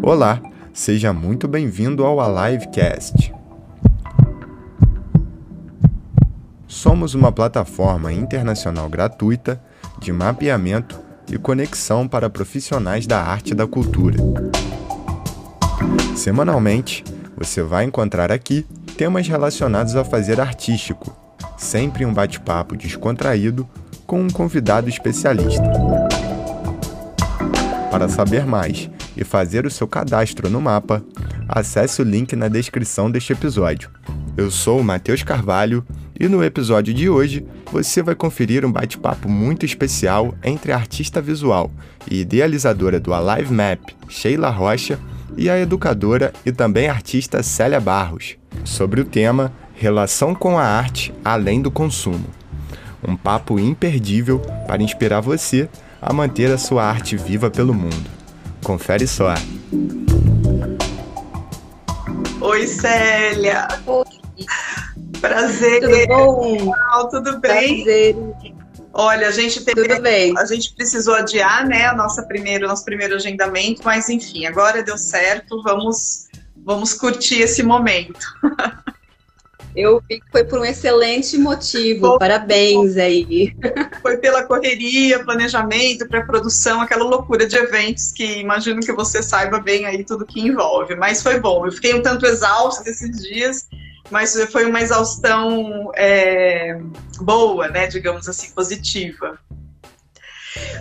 Olá, seja muito bem-vindo ao AliveCast. Somos uma plataforma internacional gratuita de mapeamento e conexão para profissionais da arte e da cultura. Semanalmente, você vai encontrar aqui temas relacionados a fazer artístico, sempre um bate-papo descontraído com um convidado especialista. Para saber mais e fazer o seu cadastro no mapa, acesse o link na descrição deste episódio. Eu sou o Matheus Carvalho e no episódio de hoje você vai conferir um bate-papo muito especial entre a artista visual e idealizadora do Alive Map, Sheila Rocha, e a educadora e também artista Célia Barros, sobre o tema Relação com a arte além do consumo. Um papo imperdível para inspirar você a manter a sua arte viva pelo mundo. Confere só. Oi, Célia. Oi. Prazer. Tudo bom? Tudo bem? Prazer. Olha, a gente teve, Tudo bem. a gente precisou adiar, né, a nossa primeiro, nosso primeiro agendamento, mas enfim, agora deu certo. Vamos, vamos curtir esse momento. Eu vi que foi por um excelente motivo. Parabéns aí. Foi pela correria, planejamento, pré-produção, aquela loucura de eventos que imagino que você saiba bem aí tudo que envolve. Mas foi bom. Eu fiquei um tanto exausta esses dias, mas foi uma exaustão é, boa, né? Digamos assim, positiva.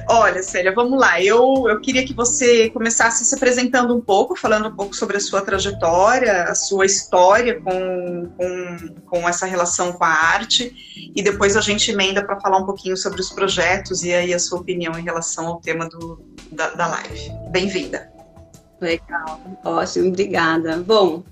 Olha, Célia, vamos lá. Eu, eu queria que você começasse se apresentando um pouco, falando um pouco sobre a sua trajetória, a sua história com, com, com essa relação com a arte, e depois a gente emenda para falar um pouquinho sobre os projetos e aí a sua opinião em relação ao tema do, da, da live. Bem-vinda. Legal, ótimo, obrigada. Bom,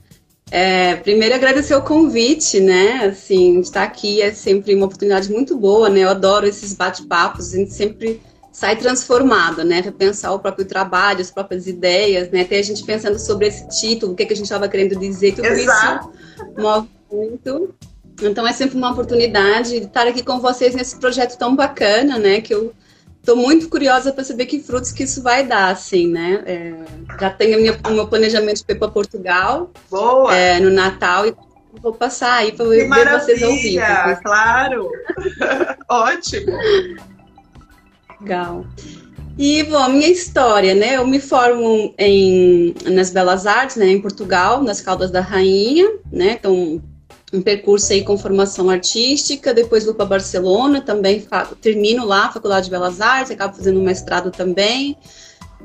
é, primeiro agradecer o convite, né? Assim, estar aqui é sempre uma oportunidade muito boa, né? Eu adoro esses bate-papos, a gente sempre sai transformado, né? Para pensar o próprio trabalho, as próprias ideias, né? Até a gente pensando sobre esse título, o que, é que a gente estava querendo dizer, tudo Exato. isso move muito. Então é sempre uma oportunidade de estar aqui com vocês nesse projeto tão bacana, né? Que eu estou muito curiosa para saber que frutos que isso vai dar, assim, né? É, já tenho a minha, o meu planejamento de ir para Portugal Boa! é, no Natal e vou passar aí para ver vocês ao vivo. Claro! Ótimo! Legal. E, bom, a minha história, né? Eu me formo em, nas Belas Artes, né, em Portugal, nas Caldas da Rainha, né? Então, um percurso aí com formação artística, depois vou para Barcelona, também termino lá a Faculdade de Belas Artes, acabo fazendo um mestrado também.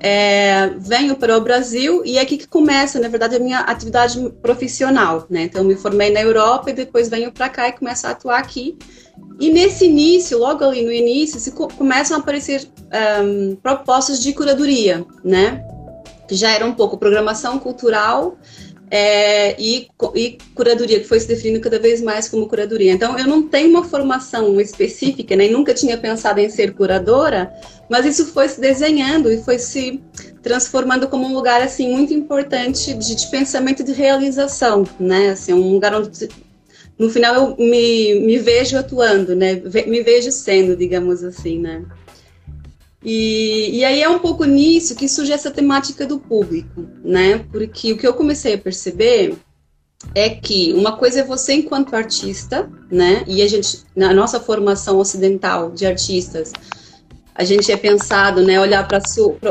É, venho para o Brasil e é aqui que começa, na verdade, a minha atividade profissional, né? Então, me formei na Europa e depois venho para cá e começo a atuar aqui. E nesse início, logo ali no início, se co- começam a aparecer ahm, propostas de curadoria, né? Que já era um pouco programação cultural é, e, e curadoria, que foi se definindo cada vez mais como curadoria. Então, eu não tenho uma formação específica, nem nunca tinha pensado em ser curadora, mas isso foi se desenhando e foi se transformando como um lugar assim muito importante de, de pensamento e de realização, né? Assim, um lugar onde no final eu me, me vejo atuando, né? Me vejo sendo, digamos assim, né? E, e aí é um pouco nisso que surge essa temática do público, né? Porque o que eu comecei a perceber é que uma coisa é você enquanto artista, né? E a gente, na nossa formação ocidental de artistas, a gente é pensado, né, olhar para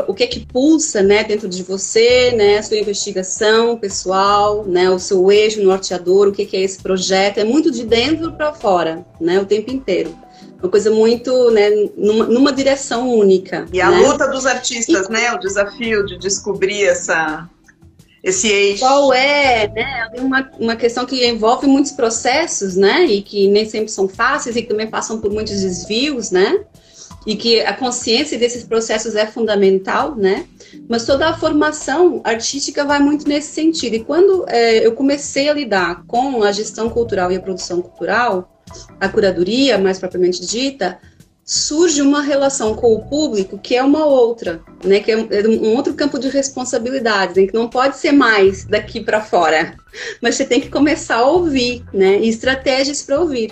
o que é que pulsa, né, dentro de você, né, sua investigação pessoal, né, o seu eixo norteador, o que, que é esse projeto, é muito de dentro para fora, né, o tempo inteiro. Uma coisa muito, né, numa, numa direção única. E a né? luta dos artistas, né? O desafio de descobrir essa, esse eixo. Qual é, né? Uma, uma questão que envolve muitos processos, né? E que nem sempre são fáceis e que também passam por muitos desvios, né? E que a consciência desses processos é fundamental, né? Mas toda a formação artística vai muito nesse sentido. E quando é, eu comecei a lidar com a gestão cultural e a produção cultural, a curadoria, mais propriamente dita, surge uma relação com o público que é uma outra, né? Que é um, é outro campo de responsabilidades, em que não pode ser mais daqui para fora, mas você tem que começar a ouvir, né? E estratégias para ouvir.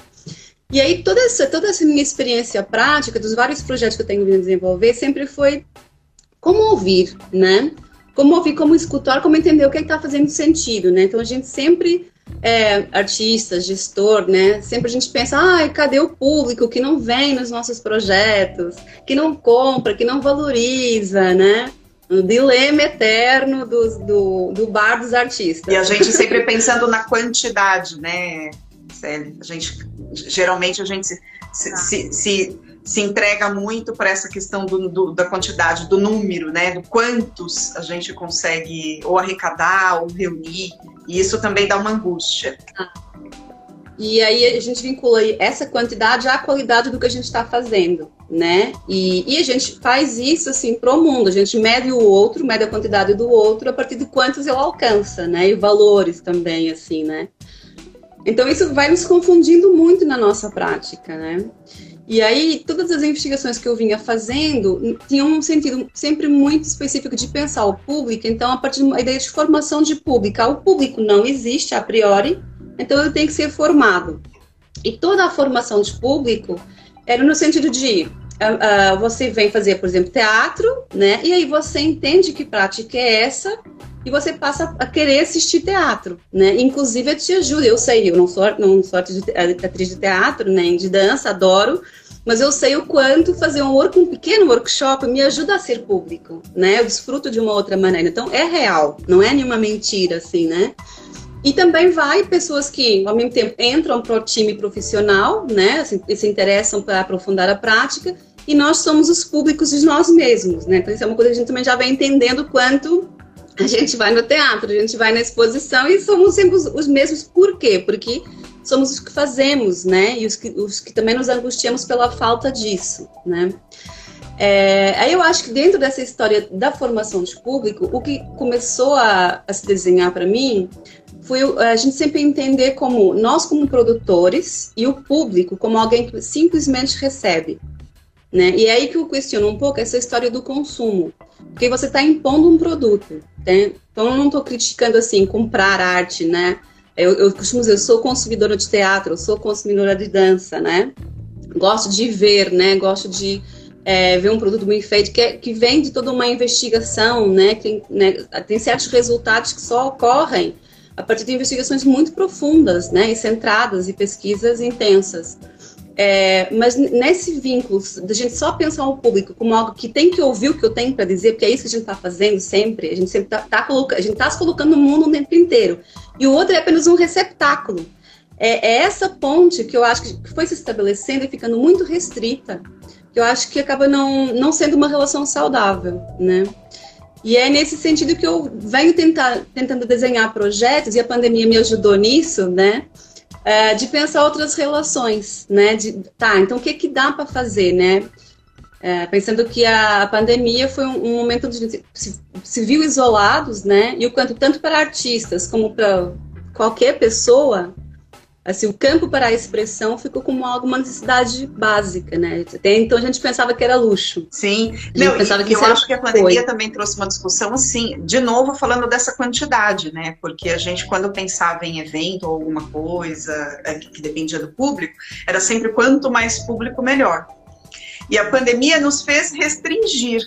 E aí, toda essa, toda essa minha experiência prática, dos vários projetos que eu tenho vindo desenvolver, sempre foi como ouvir, né? Como ouvir, como escutar, como entender o que é está fazendo sentido, né? Então, a gente sempre, é, artista, gestor, né? Sempre a gente pensa, ah, cadê o público que não vem nos nossos projetos, que não compra, que não valoriza, né? O dilema eterno do, do, do bar dos artistas. E a gente sempre pensando na quantidade, né? A gente, geralmente a gente se, se, se, se entrega muito para essa questão do, do, da quantidade, do número, né? Do quantos a gente consegue ou arrecadar ou reunir. E isso também dá uma angústia. E aí a gente vincula essa quantidade à qualidade do que a gente está fazendo, né? E, e, a gente faz isso assim pro mundo. A gente mede o outro, mede a quantidade do outro a partir de quantos ele alcança, né? E valores também, assim, né? Então isso vai nos confundindo muito na nossa prática, né? E aí, todas as investigações que eu vinha fazendo tinham um sentido sempre muito específico de pensar o público, então, a partir uma ideia de formação de público. O público não existe a priori, então ele tem que ser formado. E toda a formação de público era no sentido de uh, você vem fazer, por exemplo, teatro, né? E aí você entende que prática é essa e você passa a querer assistir teatro, né? Inclusive eu te ajuda. Eu sei, eu não sou, não sou atriz de teatro, nem de dança, adoro, mas eu sei o quanto fazer um, work, um pequeno workshop me ajuda a ser público, né? Eu desfruto de uma outra maneira. Então é real, não é nenhuma mentira, assim, né? E também vai pessoas que, ao mesmo tempo, entram para o time profissional, né? Assim, se interessam para aprofundar a prática, e nós somos os públicos de nós mesmos, né? Então isso é uma coisa que a gente também já vem entendendo quanto a gente vai no teatro, a gente vai na exposição e somos sempre os, os mesmos. Por quê? Porque somos os que fazemos, né? E os que, os que também nos angustiamos pela falta disso, né? É, aí eu acho que dentro dessa história da formação de público, o que começou a, a se desenhar para mim foi a gente sempre entender como nós como produtores e o público como alguém que simplesmente recebe, né? E é aí que eu questiono um pouco essa história do consumo, porque você está impondo um produto, né? Então eu não estou criticando assim comprar arte, né? Eu, eu costumo dizer, eu sou consumidora de teatro, eu sou consumidora de dança, né? Gosto de ver, né? Gosto de é, ver um produto bem feito, que, é, que vem de toda uma investigação, né? Que, né? Tem certos resultados que só ocorrem a partir de investigações muito profundas, né? E centradas e pesquisas intensas. É, mas nesse vínculo da gente só pensar o público como algo que tem que ouvir o que eu tenho para dizer, porque é isso que a gente está fazendo sempre, a gente sempre está tá, tá a gente está se colocando no mundo o tempo inteiro. E o outro é apenas um receptáculo. É, é, essa ponte que eu acho que foi se estabelecendo e ficando muito restrita, que eu acho que acaba não, não sendo uma relação saudável, né? E é nesse sentido que eu venho tentar, tentando desenhar projetos, e a pandemia me ajudou nisso, né? é, de pensar outras relações, né? De, tá, então o que que dá para fazer, né? É, pensando que a pandemia foi um, um momento de se, se, viu isolados, né? E o quanto tanto para artistas como para qualquer pessoa assim, o campo para a expressão ficou como alguma necessidade básica, né? Até então a gente pensava que era luxo. Sim. Não, pensava que eu acho que a pandemia foi. também trouxe uma discussão assim, de novo falando dessa quantidade, né? Porque a gente quando pensava em evento ou alguma coisa é, que dependia do público, era sempre quanto mais público melhor. E a pandemia nos fez restringir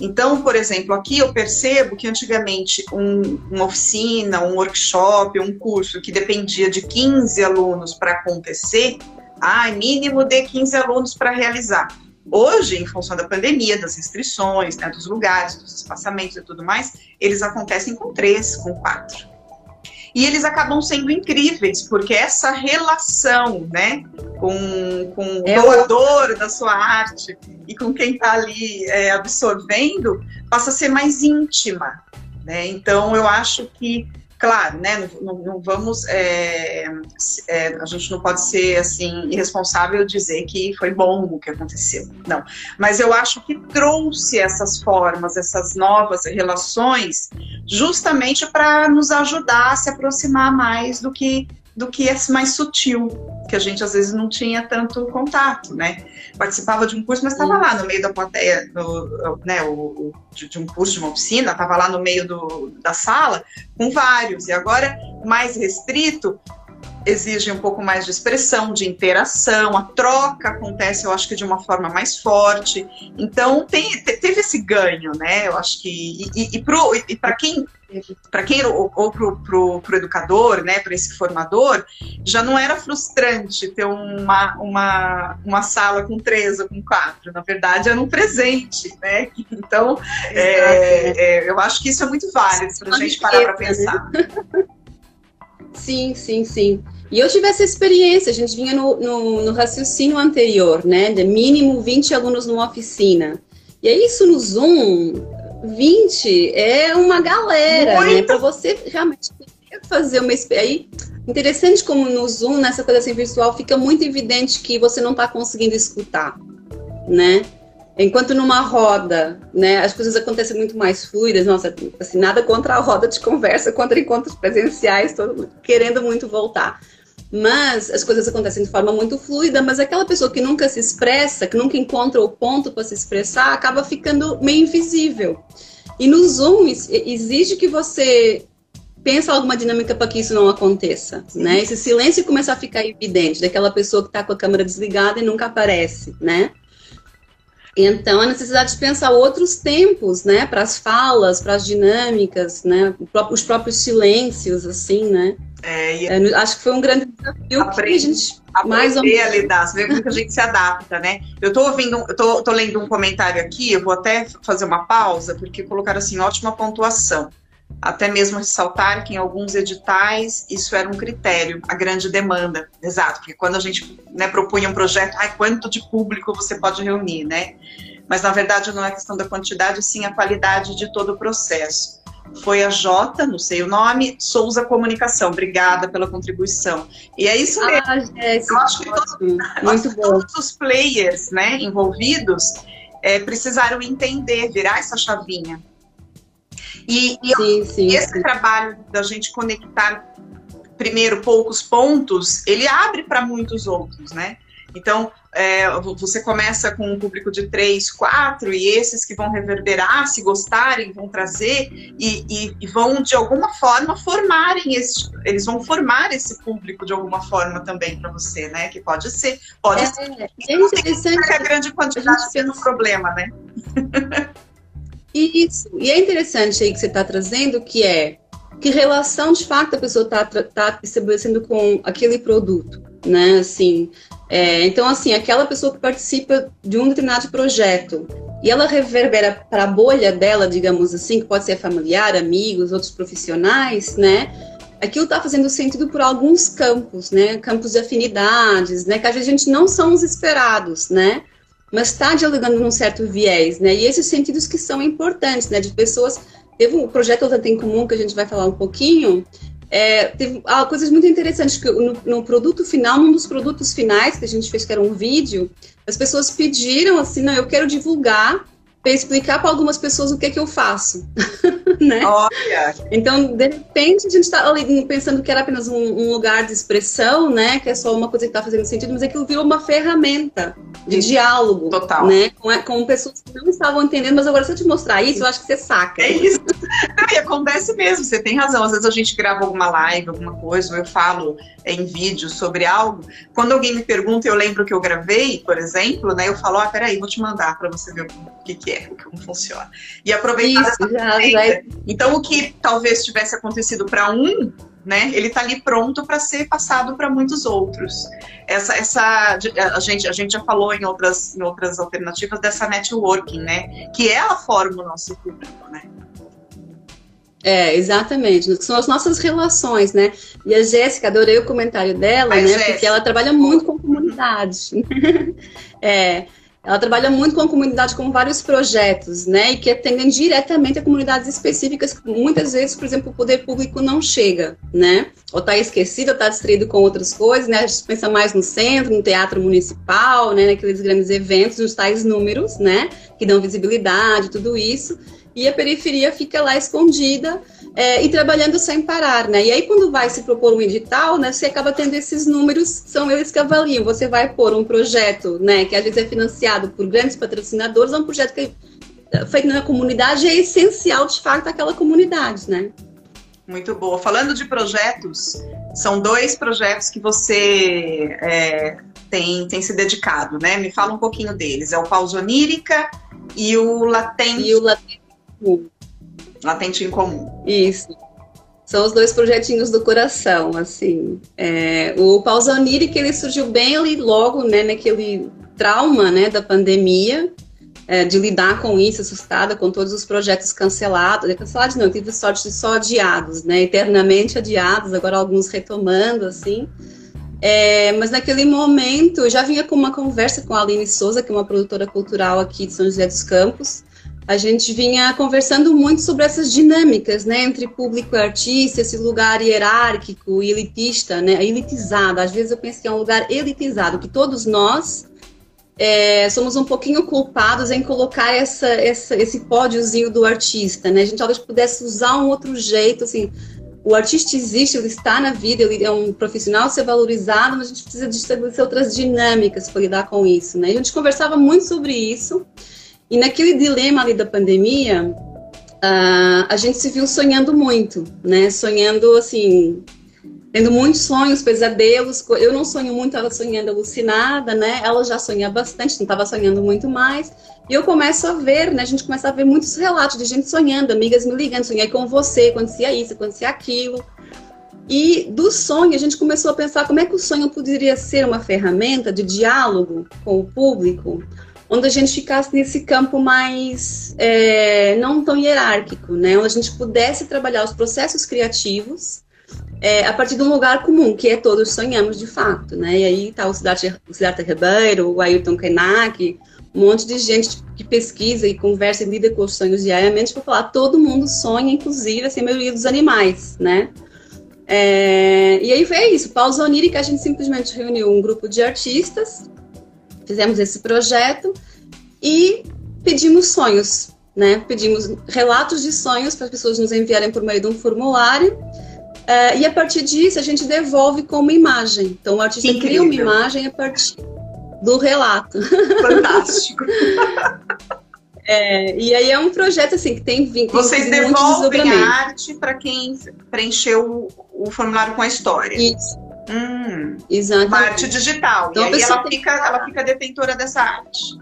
então, por exemplo, aqui eu percebo que antigamente um, uma oficina, um workshop, um curso que dependia de 15 alunos para acontecer, ah, mínimo de 15 alunos para realizar. Hoje, em função da pandemia, das restrições, né, dos lugares, dos espaçamentos e tudo mais, eles acontecem com três, com quatro. E eles acabam sendo incríveis, porque essa relação, né, com, com o é doador o... da sua arte e com quem está ali é, absorvendo, passa a ser mais íntima, né? Então, eu acho que claro, né, não, não vamos, é, é, a gente não pode ser assim irresponsável dizer que foi bom o que aconteceu, não. Mas eu acho que trouxe essas formas, essas novas relações, justamente para nos ajudar a se aproximar mais do que do que é mais sutil, que a gente às vezes não tinha tanto contato, né? Participava de um curso, mas estava lá no meio da plateia, no, né, o, o de, de, um curso, de uma oficina, estava lá no meio do, da sala com vários. E agora, mais restrito, exigem um pouco mais de expressão, de interação, a troca acontece, eu acho que de uma forma mais forte. Então tem, teve esse ganho, né? Eu acho que e, e, e para quem para quem ou, ou pro, pro, pro educador, né, para esse formador, já não era frustrante ter uma, uma, uma sala com três ou com quatro. Na verdade, era um presente, né? Então, é, é, eu acho que isso é muito válido para a gente parar para pensar. Né? Sim, sim, sim. E eu tive essa experiência, a gente vinha no, no, no, raciocínio anterior, né? De mínimo 20 alunos numa oficina. E é isso no Zoom, 20 é uma galera, Muito. né? Para você realmente fazer uma experiência. Interessante como no Zoom, nessa coisa assim virtual, fica muito evidente que você não está conseguindo escutar, né? Enquanto numa roda, né, as coisas acontecem muito mais fluidas. Nossa, assim, nada contra a roda de conversa, contra encontros presenciais, todo querendo muito voltar. Mas as coisas acontecem de forma muito fluida, mas aquela pessoa que nunca se expressa, que nunca encontra o ponto para se expressar, acaba ficando meio invisível. E no Zoom exige que você pense alguma dinâmica para que isso não aconteça, né? Esse silêncio começa a ficar evidente daquela pessoa que está com a câmera desligada e nunca aparece, né? Então, a necessidade de pensar outros tempos, né, para as falas, para as dinâmicas, né, os próprios silêncios, assim, né. É, e... é, acho que foi um grande desafio aprender, que a gente mais ou menos... a lidar, você vê como que a gente se adapta, né? Eu estou ouvindo, eu tô, tô lendo um comentário aqui, eu vou até fazer uma pausa, porque colocaram assim, ótima pontuação até mesmo ressaltar que em alguns editais isso era um critério, a grande demanda, exato, porque quando a gente né, propunha um projeto, ai, quanto de público você pode reunir, né? Mas na verdade não é questão da quantidade, sim a qualidade de todo o processo. Foi a Jota, não sei o nome, Souza Comunicação. Obrigada pela contribuição. E é isso mesmo. Ah, Eu acho que, todos, que todos os players né, envolvidos é, precisaram entender, virar essa chavinha e, e sim, sim, esse sim. trabalho da gente conectar primeiro poucos pontos, ele abre para muitos outros, né? Então, é, você começa com um público de três, quatro, e esses que vão reverberar, se gostarem, vão trazer e, e, e vão, de alguma forma, formarem esse. Eles vão formar esse público de alguma forma também para você, né? Que pode ser, pode é, ser. É interessante que a grande quantidade seja um problema, né? Isso. E é interessante aí que você está trazendo, que é que relação de fato a pessoa está tá estabelecendo com aquele produto, né? Assim, é, então, assim, aquela pessoa que participa de um determinado projeto e ela reverbera para a bolha dela, digamos assim, que pode ser familiar, amigos, outros profissionais, né? Aquilo está fazendo sentido por alguns campos, né? Campos de afinidades, né? Que às vezes a gente não são os esperados, né? Mas está dialogando num certo viés, né? E esses sentidos que são importantes, né? De pessoas. Teve um projeto Outra Tem Comum que a gente vai falar um pouquinho. É, teve ah, coisas muito interessantes que no, no, produto final, num dos produtos finais que a gente fez, que era um vídeo, as pessoas pediram assim, não, eu quero divulgar explicar para algumas pessoas o que é que eu faço, né? Olha. Então, de repente, a gente está pensando que era apenas um, um, lugar de expressão, né? Que é só uma coisa que está fazendo sentido, mas aquilo virou uma ferramenta de isso. diálogo, Total. né? Com, com, pessoas que não estavam entendendo, mas agora se eu te mostrar isso, eu acho que você saca. É isso. Não, e acontece mesmo, você tem razão. Às vezes a gente grava alguma live, alguma coisa, ou eu falo em vídeo sobre algo. Quando alguém me pergunta, eu lembro que eu gravei, por exemplo, né? Eu falo, ah, peraí, vou te mandar para você ver o que, que é, como funciona. E aproveitar Isso, já, já... Então, o que talvez tivesse acontecido para um, né? Ele está ali pronto para ser passado para muitos outros. Essa, essa, a gente, a gente já falou em outras, em outras alternativas dessa networking, né? Que ela forma o nosso público, né? É, exatamente. São as nossas relações, né? E a Jéssica, adorei o comentário dela, né? Jéssica. Porque ela trabalha muito com comunidade. é, ela trabalha muito com a comunidade, com vários projetos, né? E que atendem diretamente a comunidades específicas, que muitas vezes, por exemplo, o poder público não chega, né? Ou está esquecido, ou está distraído com outras coisas, né? A gente pensa mais no centro, no teatro municipal, né? Naqueles grandes eventos, nos tais números, né? Que dão visibilidade, tudo isso e a periferia fica lá escondida é, e trabalhando sem parar, né? E aí quando vai se propor um edital, né, você acaba tendo esses números, são eles que avaliam. Você vai pôr um projeto, né, que às vezes é financiado por grandes patrocinadores, é um projeto que é feito na comunidade é essencial de fato aquela comunidade, né? Muito boa. Falando de projetos, são dois projetos que você é, tem, tem se dedicado, né? Me fala um pouquinho deles. É o Pausa Onírica e o Latente. E o Latente Comum. Latente em Comum. Isso. São os dois projetinhos do coração, assim. É, o Pausa Onírica, ele surgiu bem ali logo, né, naquele trauma, né, da pandemia, é, de lidar com isso, assustada com todos os projetos cancelados, cancelados não, tive sorte de só adiados, né, eternamente adiados, agora alguns retomando, assim. É, mas naquele momento, eu já vinha com uma conversa com a Aline Souza, que é uma produtora cultural aqui de São José dos Campos, a gente vinha conversando muito sobre essas dinâmicas, né, entre público e artista, esse lugar hierárquico elitista, né, elitizado. Às vezes eu penso que é um lugar elitizado, que todos nós é, somos um pouquinho culpados em colocar essa, essa, esse pódiozinho do artista, né? A gente talvez pudesse usar um outro jeito, assim, o artista existe, ele está na vida, ele é um profissional ser valorizado, mas a gente precisa estabelecer outras dinâmicas para lidar com isso, né? A gente conversava muito sobre isso, e naquele dilema ali da pandemia, uh, a gente se viu sonhando muito, né? Sonhando, assim, tendo muitos sonhos, pesadelos. Eu não sonho muito, ela sonhando alucinada, né? Ela já sonha bastante, não estava sonhando muito mais. E eu começo a ver, né? A gente começa a ver muitos relatos de gente sonhando, amigas me ligando, sonhei com você, acontecia isso, acontecia aquilo. E do sonho, a gente começou a pensar como é que o sonho poderia ser uma ferramenta de diálogo com o público, onde a gente ficasse nesse campo mais é, não tão hierárquico, né? Onde a gente pudesse trabalhar os processos criativos é, a partir de um lugar comum, que é todos sonhamos de fato, né? E aí tá o Siddhartha, o Ribeiro, o Ayrton Krenak, um monte de gente que pesquisa e conversa e lida com os sonhos diariamente para falar todo mundo sonha, inclusive assim, a maioria dos animais, né? É, e aí foi isso, pausa onírica, a gente simplesmente reuniu um grupo de artistas, fizemos esse projeto e pedimos sonhos, né? Pedimos relatos de sonhos para as pessoas nos enviarem por meio de um formulário Uh, e a partir disso, a gente devolve como imagem. Então, o artista cria uma imagem a partir do relato. Fantástico. é, e aí é um projeto assim que tem vínculo. Vocês devolvem a arte para quem preencheu o, o, formulário com a história. Isso. Hum, Exatamente. Uma arte digital. Então, e aí ela, fica, ela fica detentora dessa arte.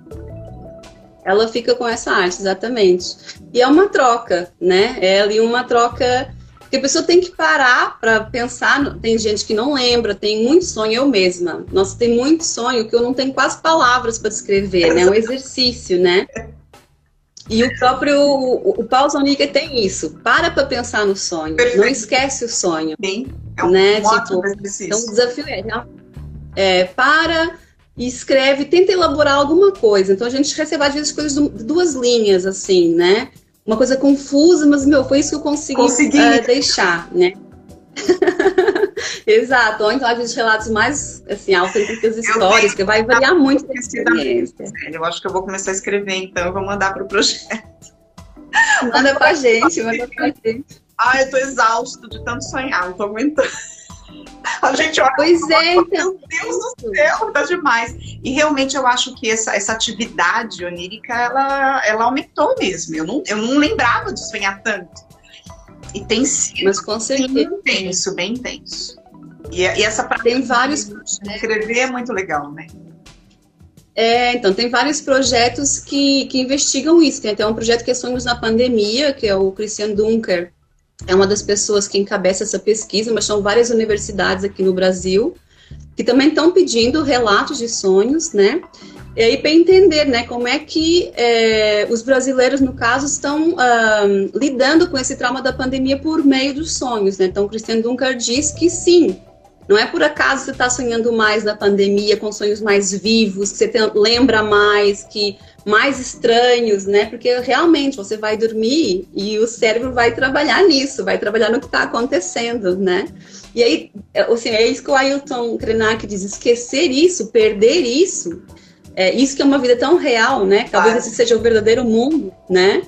Ela fica com essa arte, exatamente. E é uma troca, né? É ali uma troca porque a pessoa tem que parar para pensar. Tem gente que não lembra, tem muito sonho, eu mesma. Nossa, tem muito sonho que eu não tenho quase palavras para descrever, né? É um exercício, né? E o próprio o, Paulo Zonica tem isso. Para para pensar no sonho. Perfeito. Não esquece o sonho. Sim, é um, né? tipo. Então o desafio é, é para e escreve, tenta elaborar alguma coisa. Então a gente recebe às vezes coisas de duas linhas, assim, né? uma coisa confusa, mas, meu, foi isso que eu consegui, consegui. Uh, deixar, né? Exato, ou então às vezes relatos mais assim, autênticas histórias, que vai variar muito da experiência. Eu acho que eu vou começar a escrever, então eu vou mandar para o projeto. Manda pra gente, manda pra gente. Ah, eu tô exausto de tanto sonhar, não tô aguentando. A gente olha pois é, então. meu Deus do céu, tá demais. E realmente eu acho que essa, essa atividade onírica, ela, ela aumentou mesmo. Eu não, eu não lembrava de sonhar tanto. E tem sido Mas com certeza. bem intenso, bem intenso. E, e essa tem vários de escrever é muito legal, né? É, então, tem vários projetos que, que investigam isso. Tem até um projeto que é Sonhos na Pandemia, que é o Christian Dunker, é uma das pessoas que encabeça essa pesquisa, mas são várias universidades aqui no Brasil que também estão pedindo relatos de sonhos, né? E aí para entender, né, como é que é, os brasileiros, no caso, estão um, lidando com esse trauma da pandemia por meio dos sonhos, né? Então, Christian Dunker diz que sim, não é por acaso você está sonhando mais na pandemia, com sonhos mais vivos, que você tem, lembra mais, que mais estranhos, né? Porque realmente você vai dormir e o cérebro vai trabalhar nisso, vai trabalhar no que está acontecendo, né? E aí, assim, é isso que o Ailton Krenak diz: esquecer isso, perder isso, é isso que é uma vida tão real, né? Talvez esse seja o verdadeiro mundo, né?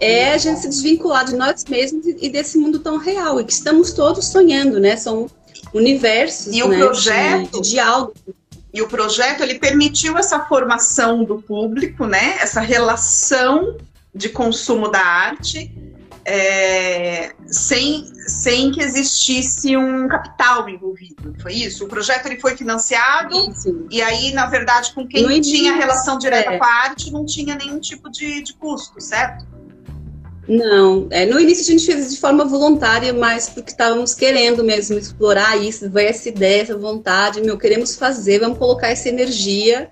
É a gente se desvincular de nós mesmos e desse mundo tão real e que estamos todos sonhando, né? São universos e né? o projeto de, de diálogo e o projeto ele permitiu essa formação do público, né? Essa relação de consumo da arte é, sem, sem que existisse um capital envolvido. Foi isso? O projeto ele foi financiado isso. e aí, na verdade, com quem não tinha relação direta é. com a arte, não tinha nenhum tipo de, de custo, certo? Não, é, no início a gente fez de forma voluntária, mas porque estávamos querendo mesmo explorar isso, ver essa ideia, essa vontade, meu, queremos fazer, vamos colocar essa energia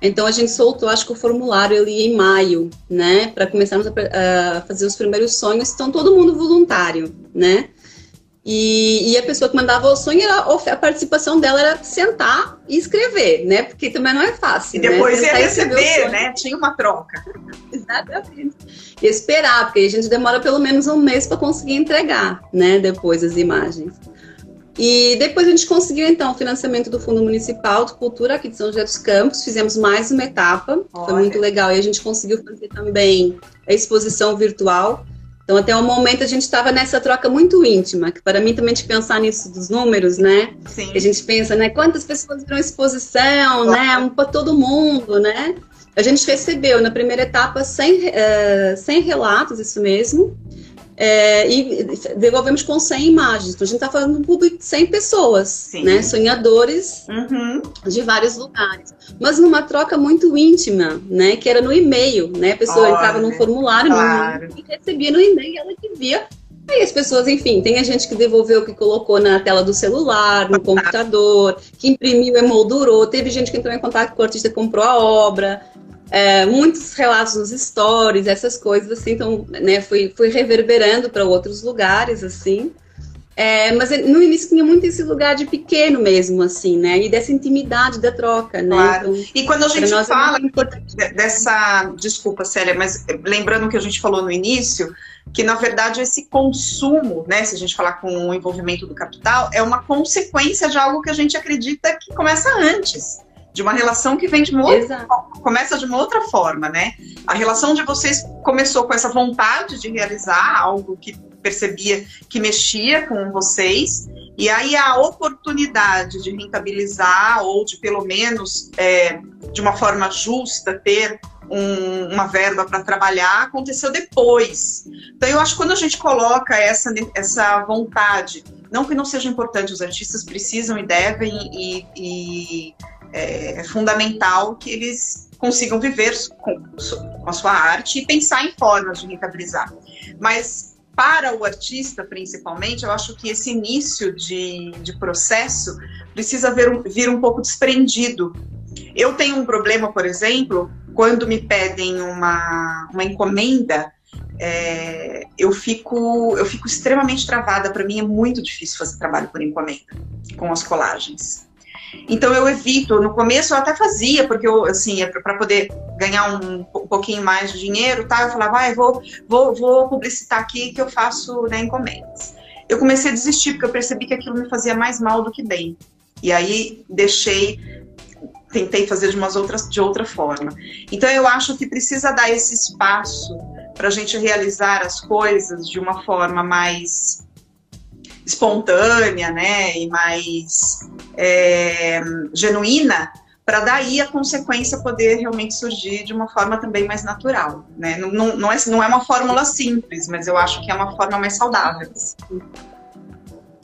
então a gente soltou, acho que o formulário ali em maio, né, para começarmos a, a, fazer os primeiros sonhos. Então todo mundo voluntário, né? E, e, a pessoa que mandava o sonho, era, a participação dela era sentar e escrever, né? Porque também não é fácil. E depois né? ia receber, né? Tinha uma troca. Exatamente. E esperar, porque a gente demora pelo menos um mês para conseguir entregar, né? Depois as imagens. E depois a gente conseguiu, então, o financiamento do Fundo Municipal de Cultura aqui de São José dos Campos. Fizemos mais uma etapa, Olha. foi muito legal. E a gente conseguiu fazer também a exposição virtual. Então, até o momento, a gente estava nessa troca muito íntima, que para mim também de pensar nisso dos números, né? Sim. A gente pensa, né? Quantas pessoas viram exposição, claro. né? Um para todo mundo, né? A gente recebeu na primeira etapa 100, uh, 100 relatos, isso mesmo, é, e devolvemos com 100 imagens. Então, a gente está falando de um público de 100 pessoas, Sim. né? Sonhadores uhum. de vários lugares. Mas numa troca muito íntima, né? Que era no e-mail, né? A pessoa Olha, entrava num formulário claro. e recebia no e-mail e ela que via. Aí as pessoas, enfim, tem a gente que devolveu o que colocou na tela do celular, no computador, que imprimiu, emoldurou. Teve gente que entrou em contato com o artista e comprou a obra é, muitos relatos nos stories, essas coisas assim, então, né, fui, fui reverberando para outros lugares, assim. É, mas no início tinha muito esse lugar de pequeno mesmo, assim, né? E dessa intimidade da troca, né? Claro. Então, e quando a gente é fala é dessa. Desculpa, Célia, mas lembrando que a gente falou no início, que na verdade esse consumo, né? Se a gente falar com o envolvimento do capital, é uma consequência de algo que a gente acredita que começa antes de uma relação que vem de uma outra, começa de uma outra forma, né? A relação de vocês começou com essa vontade de realizar algo que percebia que mexia com vocês, e aí a oportunidade de rentabilizar ou de pelo menos é, de uma forma justa ter um, uma verba para trabalhar aconteceu depois. Então eu acho que quando a gente coloca essa, essa vontade, não que não seja importante, os artistas precisam e devem e, e é, é fundamental que eles consigam viver com, com a sua arte e pensar em formas de rentabilizar. Mas para o artista, principalmente, eu acho que esse início de, de processo precisa vir, vir um pouco desprendido. Eu tenho um problema, por exemplo, quando me pedem uma, uma encomenda, é, eu, fico, eu fico extremamente travada. Para mim é muito difícil fazer trabalho por encomenda com as colagens. Então eu evito. No começo eu até fazia, porque eu, assim, é para poder ganhar um, um, pouquinho mais de dinheiro, tá? Eu falava, ah, vou, vou, vou publicitar aqui que eu faço né, encomendas. Eu comecei a desistir, porque eu percebi que aquilo me fazia mais mal do que bem. E aí deixei, tentei fazer de umas outras, de outra forma. Então eu acho que precisa dar esse espaço para a gente realizar as coisas de uma forma mais espontânea, né, e mais é, genuína, para daí a consequência poder realmente surgir de uma forma também mais natural, né? Não, não, não, é, não é uma fórmula simples, mas eu acho que é uma forma mais saudável.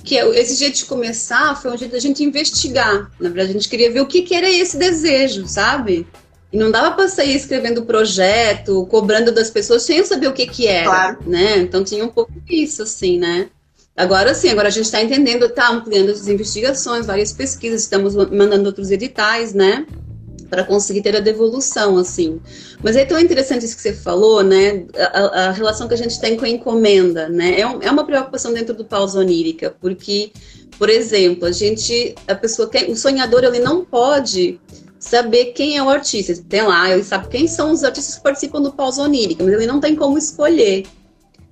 Que é, esse jeito de começar foi um jeito da gente investigar. Na verdade, a gente queria ver o que, que era esse desejo, sabe? E não dava para sair escrevendo projeto, cobrando das pessoas sem saber o que que era, claro. né? Então tinha um pouco isso, assim, né? Agora sim, agora a gente está entendendo, está ampliando as investigações, várias pesquisas, estamos mandando outros editais, né? Para conseguir ter a devolução, assim. Mas é tão interessante isso que você falou, né? A, a relação que a gente tem com a encomenda, né? É, um, é uma preocupação dentro do pausa onírica, porque, por exemplo, a gente, a pessoa, quer, o sonhador, ele não pode saber quem é o artista. Tem lá, ele sabe quem são os artistas que participam do pausa onírica, mas ele não tem como escolher.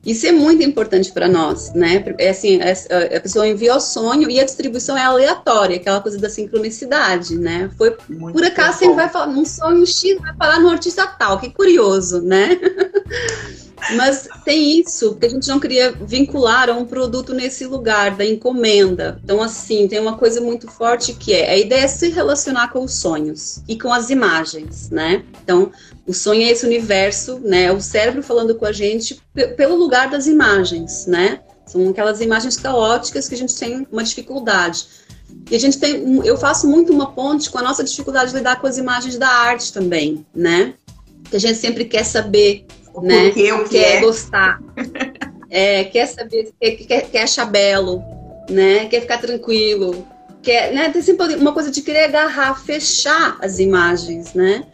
Isso é muito importante para nós, né? É assim, a pessoa envia o sonho e a distribuição é aleatória, aquela coisa da sincronicidade, né? Foi muito por acaso você vai falar num sonho X vai falar no artista tal, que curioso, né? Mas tem isso, porque a gente não queria vincular a um produto nesse lugar da encomenda. Então, assim, tem uma coisa muito forte que é a ideia é se relacionar com os sonhos e com as imagens, né? Então, o sonho é esse universo, né? O cérebro falando com a gente pelo lugar das imagens, né? São aquelas imagens caóticas que a gente tem uma dificuldade. E a gente tem, eu faço muito uma ponte com a nossa dificuldade de lidar com as imagens da arte também, né? Que a gente sempre quer saber, o né? Porquê, o quer é. gostar, é, quer saber, quer, quer, quer achar belo, né? Quer ficar tranquilo, quer, né? Tem sempre uma coisa de querer agarrar, fechar as imagens, né?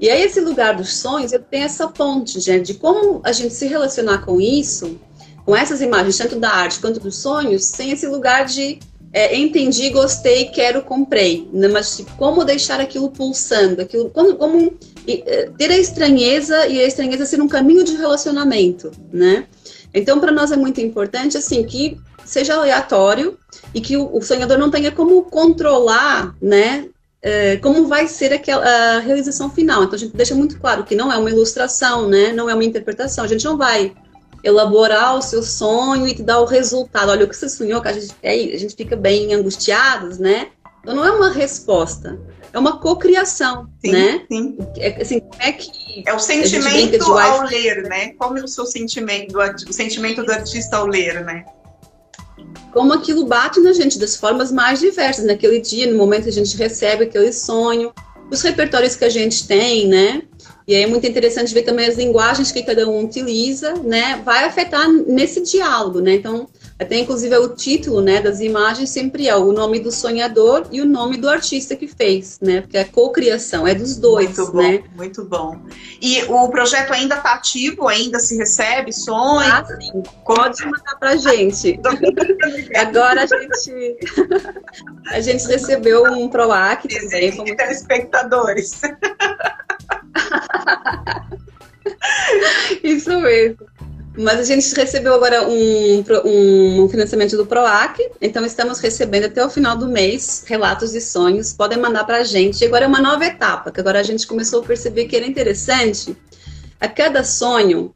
E aí esse lugar dos sonhos, eu tenho essa ponte, gente, de como a gente se relacionar com isso, com essas imagens, tanto da arte quanto dos sonhos, sem esse lugar de é, entendi, gostei, quero, comprei. Né? Mas tipo, como deixar aquilo pulsando, aquilo, como, como é, ter a estranheza e a estranheza ser um caminho de relacionamento, né? Então, para nós é muito importante, assim, que seja aleatório e que o, o sonhador não tenha como controlar, né? É, como vai ser aquela a realização final. Então, a gente deixa muito claro que não é uma ilustração, né? Não é uma interpretação. A gente não vai elaborar o seu sonho e te dar o resultado. Olha, o que você sonhou, que a gente, é, a gente fica bem angustiados, né? Então não é uma resposta, é uma cocriação, né? Sim. É, assim, como é que é o sentimento ao ler, né? Qual é o seu sentimento, o sentimento do artista ao ler, né? Como aquilo bate na gente das formas mais diversas, naquele dia, no momento que a gente recebe aquele sonho, os repertórios que a gente tem, né? E aí é muito interessante ver também as linguagens que cada um utiliza, né? Vai afetar nesse diálogo, né? Então, até inclusive o título, né, das imagens sempre é o nome do sonhador e o nome do artista que fez, né? Porque é cocriação, é dos dois, muito bom, né? Muito bom. E o projeto ainda está ativo, ainda se recebe sonhos? Ah, sim. Pode mandar pra gente. Agora a gente a gente recebeu um PROAC também, como telespectadores. Isso mesmo. Mas a gente recebeu agora um, um, financiamento do PROAC, então estamos recebendo até o final do mês relatos de sonhos. Podem mandar para a gente. E agora é uma nova etapa, que agora a gente começou a perceber que era interessante. A cada sonho,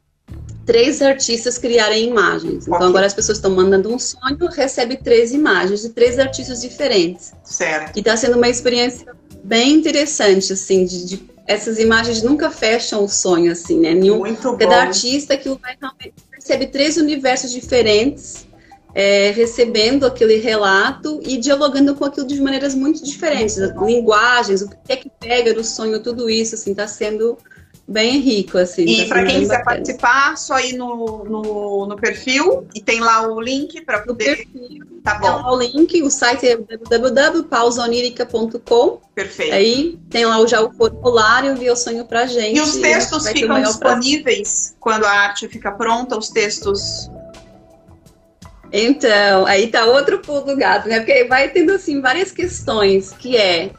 três artistas criarem imagens. Então okay. agora as pessoas estão mandando um sonho, recebe três imagens de três artistas diferentes. Certo. E está sendo uma experiência bem interessante, assim, de, de essas imagens nunca fecham o sonho, assim, né? Nenhum, Muito Cada artista que vai percebe três universos diferentes, é, recebendo aquele relato e dialogando com aquilo de maneiras muito diferentes. Linguagens, o que é que pega do sonho, tudo isso, assim, está sendo bem rico, assim. E tá para quem quiser participar, só ir no, no, no, perfil e tem lá o link para poder. Tá bom. Tem lá o link, o site é www.pausaonírica.com. Perfeito. Aí tem lá já o formulário, envia o sonho pra gente. E os textos ficam disponíveis prazer. quando a arte fica pronta, os textos. Então, aí tá outro pulo do gato, né? Porque vai tendo assim várias questões, que é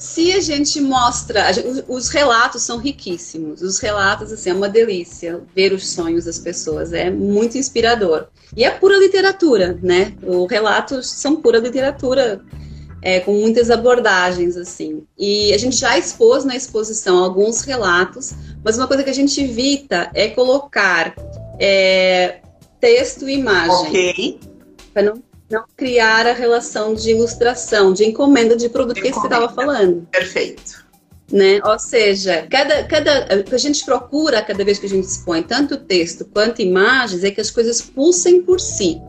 se a gente mostra, os relatos são riquíssimos, os relatos, assim, é uma delícia ver os sonhos das pessoas, é muito inspirador. E é pura literatura, né? Os relatos são pura literatura, é, com muitas abordagens, assim. E a gente já expôs na exposição alguns relatos, mas uma coisa que a gente evita é colocar é, texto e imagem. Ok. Para não não criar a relação de ilustração, de encomenda de produto encomenda. que você estava falando. Perfeito. Né? Ou seja, cada, cada, o que a gente procura cada vez que a gente expõe tanto texto quanto imagens é que as coisas pulsem por si.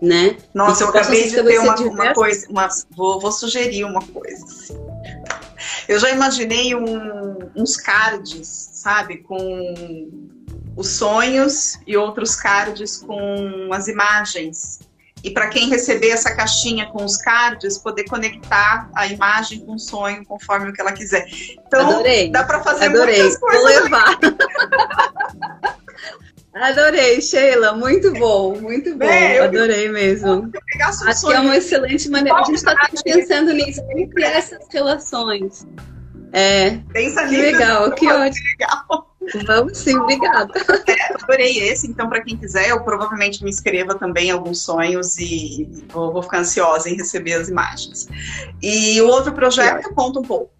Né? Nossa, eu acabei de ter uma, uma coisa, uma, vou, vou, sugerir uma coisa. Assim. Eu já imaginei um, uns cards, sabe, com os sonhos e outros cards com as imagens e para quem receber essa caixinha com os cards, poder conectar a imagem com o sonho conforme o que ela quiser. Então, Adorei. dá para fazer Adorei. muitas coisas. Vou levar. Adorei, Sheila, muito bom, muito bom, é, adorei mesmo. Acho que é uma excelente maneira. A gente está pensando nisso, criar essas relações. É, Pensa que legal, que ótimo. Legal. Vamos sim, obrigada. É, adorei esse, então para quem quiser, eu provavelmente me inscreva também em alguns sonhos e vou, vou, ficar ansiosa em receber as imagens. E o outro projeto, conta um pouco.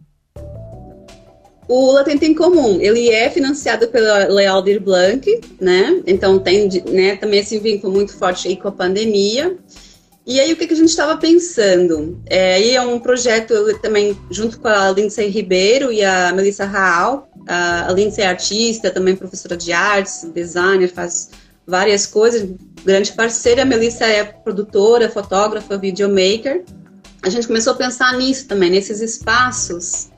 O Latente em Comum, ele é financiado pela Lei Aldir Blanc, né? Então tem né, também esse vínculo muito forte aí com a pandemia. E aí o que, que a gente estava pensando? É, aí é um projeto também junto com a Lindsay Ribeiro e a Melissa Raal. A, a Lindsay é artista, também professora de artes, designer, faz várias coisas, grande parceira. A Melissa é produtora, fotógrafa, videomaker. A gente começou a pensar nisso também, nesses espaços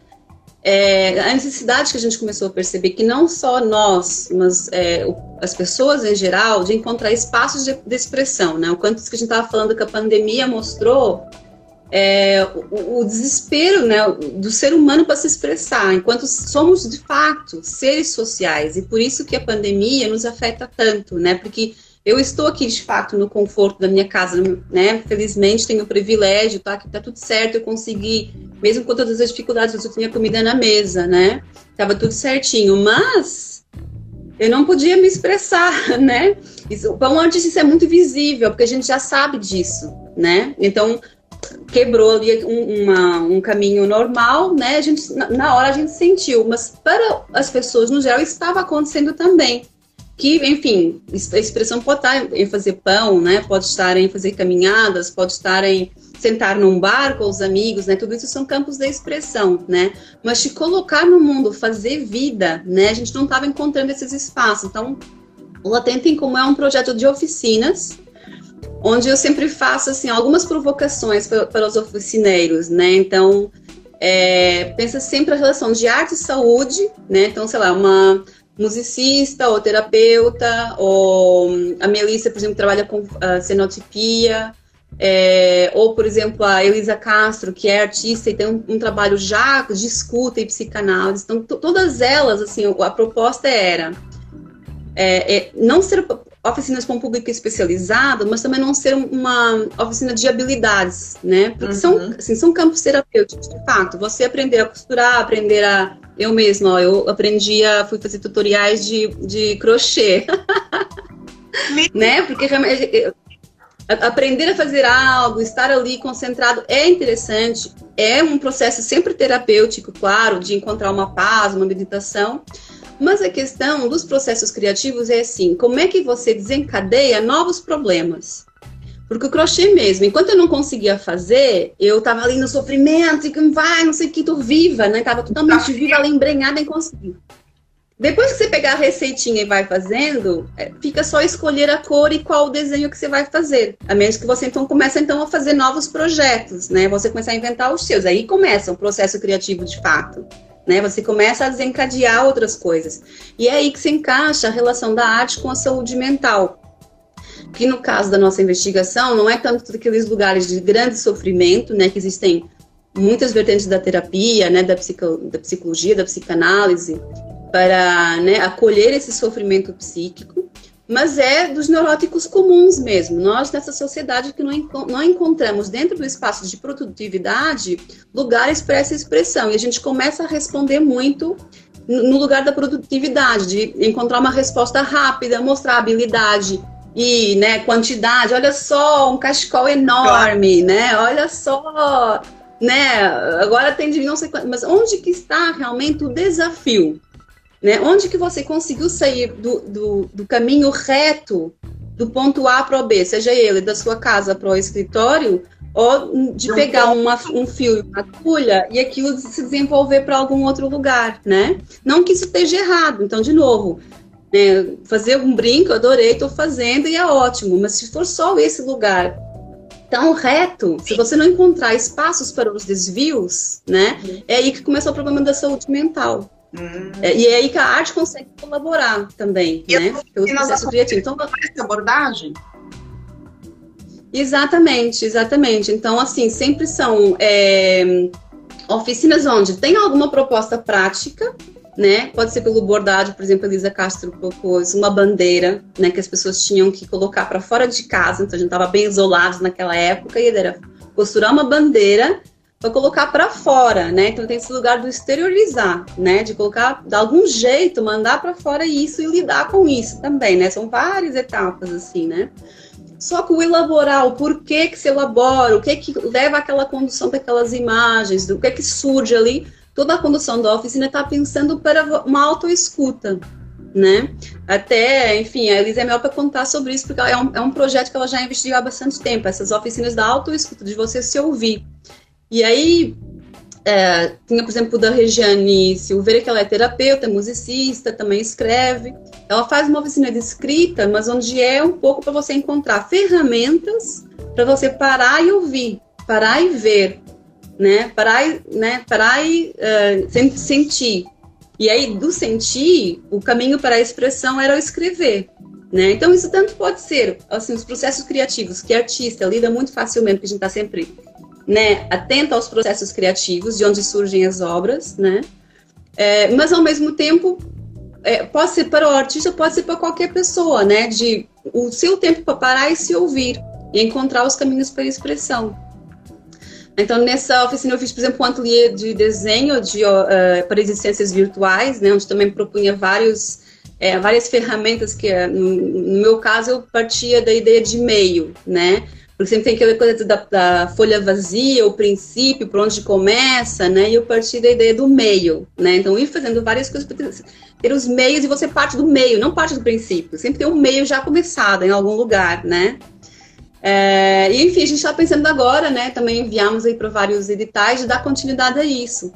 é, a necessidade que a gente começou a perceber que não só nós, mas é, as pessoas em geral, de encontrar espaços de, de expressão, né? O quanto que a gente estava falando que a pandemia mostrou é, o, o, desespero né, do ser humano para se expressar, enquanto somos de fato seres sociais e por isso que a pandemia nos afeta tanto, né? Porque eu estou aqui de fato no conforto da minha casa, né? Felizmente tenho o privilégio, tá? Que tá tudo certo, eu consegui, mesmo com todas as dificuldades, eu tinha comida na mesa, né? Tava tudo certinho, mas eu não podia me expressar, né? Isso, o pão antes isso é muito visível, porque a gente já sabe disso, né? Então quebrou ali um, uma, um caminho normal, né? A gente na, hora a gente sentiu, mas para as pessoas no geral estava acontecendo também que, enfim, a expressão pode estar em fazer pão, né? Pode estar em fazer caminhadas, pode estar em sentar num bar com os amigos, né? Tudo isso são campos de expressão, né? Mas se colocar no mundo, fazer vida, né? A gente não estava encontrando esses espaços. Então, o Latentem como é um projeto de oficinas, onde eu sempre faço assim algumas provocações para os oficineiros, né? Então, é, pensa sempre a relação de arte e saúde, né? Então, sei lá, uma musicista ou terapeuta, ou a Melissa, por exemplo, trabalha com uh, cenotipia, é, ou, por exemplo, a Elisa Castro, que é artista e tem um, um trabalho já de escuta e psicanálise. Então, todas elas, assim, a proposta era é, é, não ser oficinas com público especializado, mas também não ser uma oficina de habilidades, né? Porque uhum. são, assim, são campos terapêuticos, de fato. Você aprender a costurar, aprender a eu mesma, ó, eu aprendi a, fui fazer tutoriais de, de crochê. né? Porque realmente aprender a fazer algo, estar ali concentrado é interessante, é um processo sempre terapêutico, claro, de encontrar uma paz, uma meditação. Mas a questão dos processos criativos é assim: como é que você desencadeia novos problemas? Porque o crochê mesmo, enquanto eu não conseguia fazer, eu tava ali no sofrimento, e que vai, não sei o que, tô viva, né? Tava totalmente viva, ali embrenhada em conseguir. Depois que você pegar a receitinha e vai fazendo, é, fica só escolher a cor e qual o desenho que você vai fazer. A menos que você então comece então a fazer novos projetos, né? Você começar a inventar os seus. Aí começa o processo criativo de fato. Né? Você começa a desencadear outras coisas. E é aí que se encaixa a relação da arte com a saúde mental. Que no caso da nossa investigação não é tanto daqueles lugares de grande sofrimento, né, que existem muitas vertentes da terapia, né, da, psico, da psicologia, da psicanálise, para né, acolher esse sofrimento psíquico, mas é dos neuróticos comuns mesmo. Nós, nessa sociedade, que não, não encontramos dentro do espaço de produtividade lugares para essa expressão, e a gente começa a responder muito no lugar da produtividade, de encontrar uma resposta rápida, mostrar habilidade, e né, quantidade, olha só, um cachecol enorme, né? Olha só, né? Agora tem de não sei quanto, mas onde que está realmente o desafio? Né? Onde que você conseguiu sair do, do, do caminho reto do ponto A para o B, seja ele da sua casa para o escritório, ou de pegar uma, um fio e uma agulha e aquilo se desenvolver para algum outro lugar, né? Não que isso esteja errado. Então, de novo, né, fazer um brinco, adorei, estou fazendo e é ótimo, mas se for só esse lugar tão reto, se você não encontrar espaços para os desvios, né, é aí que começa o problema da saúde mental. Uhum. É, e é aí que a arte consegue colaborar também, e né, pelo processo criativo. Então, essa abordagem? Exatamente, exatamente. Então, assim, sempre são é, oficinas onde tem alguma proposta prática, né? Pode ser pelo bordado, por exemplo, a Elisa Castro propôs uma bandeira, né, que as pessoas tinham que colocar para fora de casa, então a gente estava bem isolados naquela época, e era costurar uma bandeira para colocar para fora, né? Então tem esse lugar do exteriorizar, né? De colocar, de algum jeito, mandar para fora isso e lidar com isso também, né? São várias etapas assim, né? Só que o elaborar, o porquê que se elabora, o que que leva aquela condução daquelas imagens, do que que surge ali, toda a condução da oficina está pensando para uma autoescuta, né? Até, enfim, a Elisa é melhor para contar sobre isso, porque é um, é um projeto que ela já investiu há bastante tempo, essas oficinas da autoescuta, de você se ouvir. E aí, é, tinha, por exemplo, da Regiane Silveira, que ela é terapeuta, musicista, também escreve. Ela faz uma oficina de escrita, mas onde é um pouco para você encontrar ferramentas para você parar e ouvir, parar e ver, né? Parar, e, né? parar e uh, sentir. E aí, do sentir, o caminho para a expressão era o escrever. Né? Então, isso tanto pode ser, assim, os processos criativos, que artista lida muito facilmente, porque a gente está sempre né, atenta aos processos criativos, de onde surgem as obras, né? É, mas, ao mesmo tempo, é, pode ser para o artista, pode ser para qualquer pessoa, né? De o seu tempo para parar e se ouvir e encontrar os caminhos para a expressão. Então, nessa oficina eu fiz, por exemplo, um ateliê de desenho de, uh, para existências virtuais, né, onde também propunha vários, é, várias ferramentas que, no, no, meu caso, eu partia da ideia de meio, né, porque sempre tem aquela coisa da, da, folha vazia, o princípio, por onde começa, né? E eu parti da ideia do meio, né? Então, ir fazendo várias coisas para ter os meios e você parte do meio, não parte do princípio. Sempre tem um meio já começado em algum lugar, né? É, e, enfim, a gente está pensando agora, né? Também enviamos aí para vários editais de dar continuidade a isso.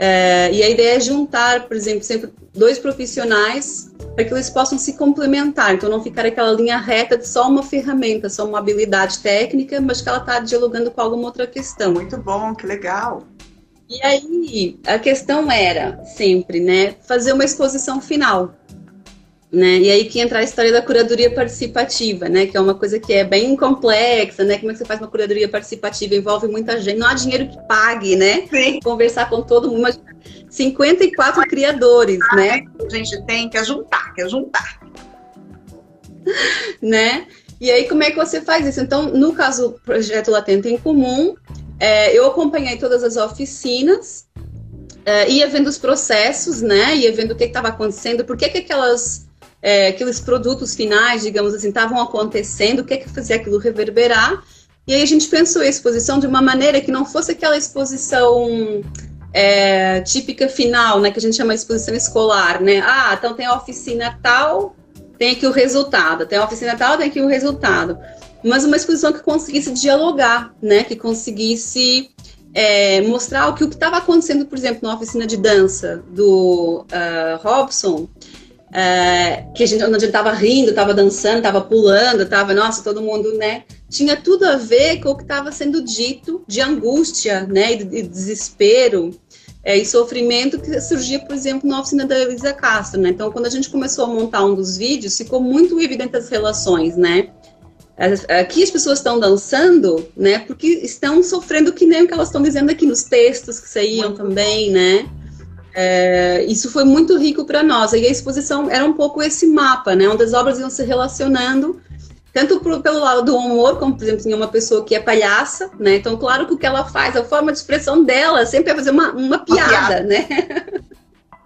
É, e a ideia é juntar, por exemplo, sempre dois profissionais para que eles possam se complementar. Então, não ficar aquela linha reta de só uma ferramenta, só uma habilidade técnica, mas que ela está dialogando com alguma outra questão. Muito bom, que legal. E aí, a questão era sempre, né, fazer uma exposição final. Né? E aí que entra a história da curadoria participativa, né? Que é uma coisa que é bem complexa, né? Como é que você faz uma curadoria participativa? Envolve muita gente, não há dinheiro que pague, né? Sim. Conversar com todo mundo. 54 criadores, ah, né? A gente tem que juntar, que juntar. né? E aí, como é que você faz isso? Então, no caso do projeto Latente em Comum, é, eu acompanhei todas as oficinas, é, ia vendo os processos, né? Ia vendo o que estava acontecendo, por que, que aquelas é, aqueles produtos finais, digamos assim, estavam acontecendo, o que é que fazia aquilo reverberar. E aí a gente pensou a exposição de uma maneira que não fosse aquela exposição é, típica final, né, que a gente chama de exposição escolar, né? Ah, então tem a oficina tal, tem aqui o resultado, tem a oficina tal, tem aqui o resultado. Mas uma exposição que conseguisse dialogar, né, que conseguisse é, mostrar o que estava acontecendo, por exemplo, na oficina de dança do uh, Robson, é, que a gente, onde a gente tava rindo, tava dançando, tava pulando, tava, nossa, todo mundo, né? Tinha tudo a ver com o que estava sendo dito de angústia, né? E de, desespero é, e sofrimento que surgia, por exemplo, na oficina da Elisa Castro, né? Então, quando a gente começou a montar um dos vídeos, ficou muito evidente as relações, né? Aqui as pessoas estão dançando, né? Porque estão sofrendo que nem o que elas estão dizendo aqui nos textos que saíam também, né? É, isso foi muito rico para nós. E a exposição era um pouco esse mapa, né? Onde as obras iam se relacionando, tanto pro, pelo lado do humor, como, por exemplo, tinha uma pessoa que é palhaça, né? Então, claro que o que ela faz, a forma de expressão dela sempre é fazer uma, uma piada, uma piada. né?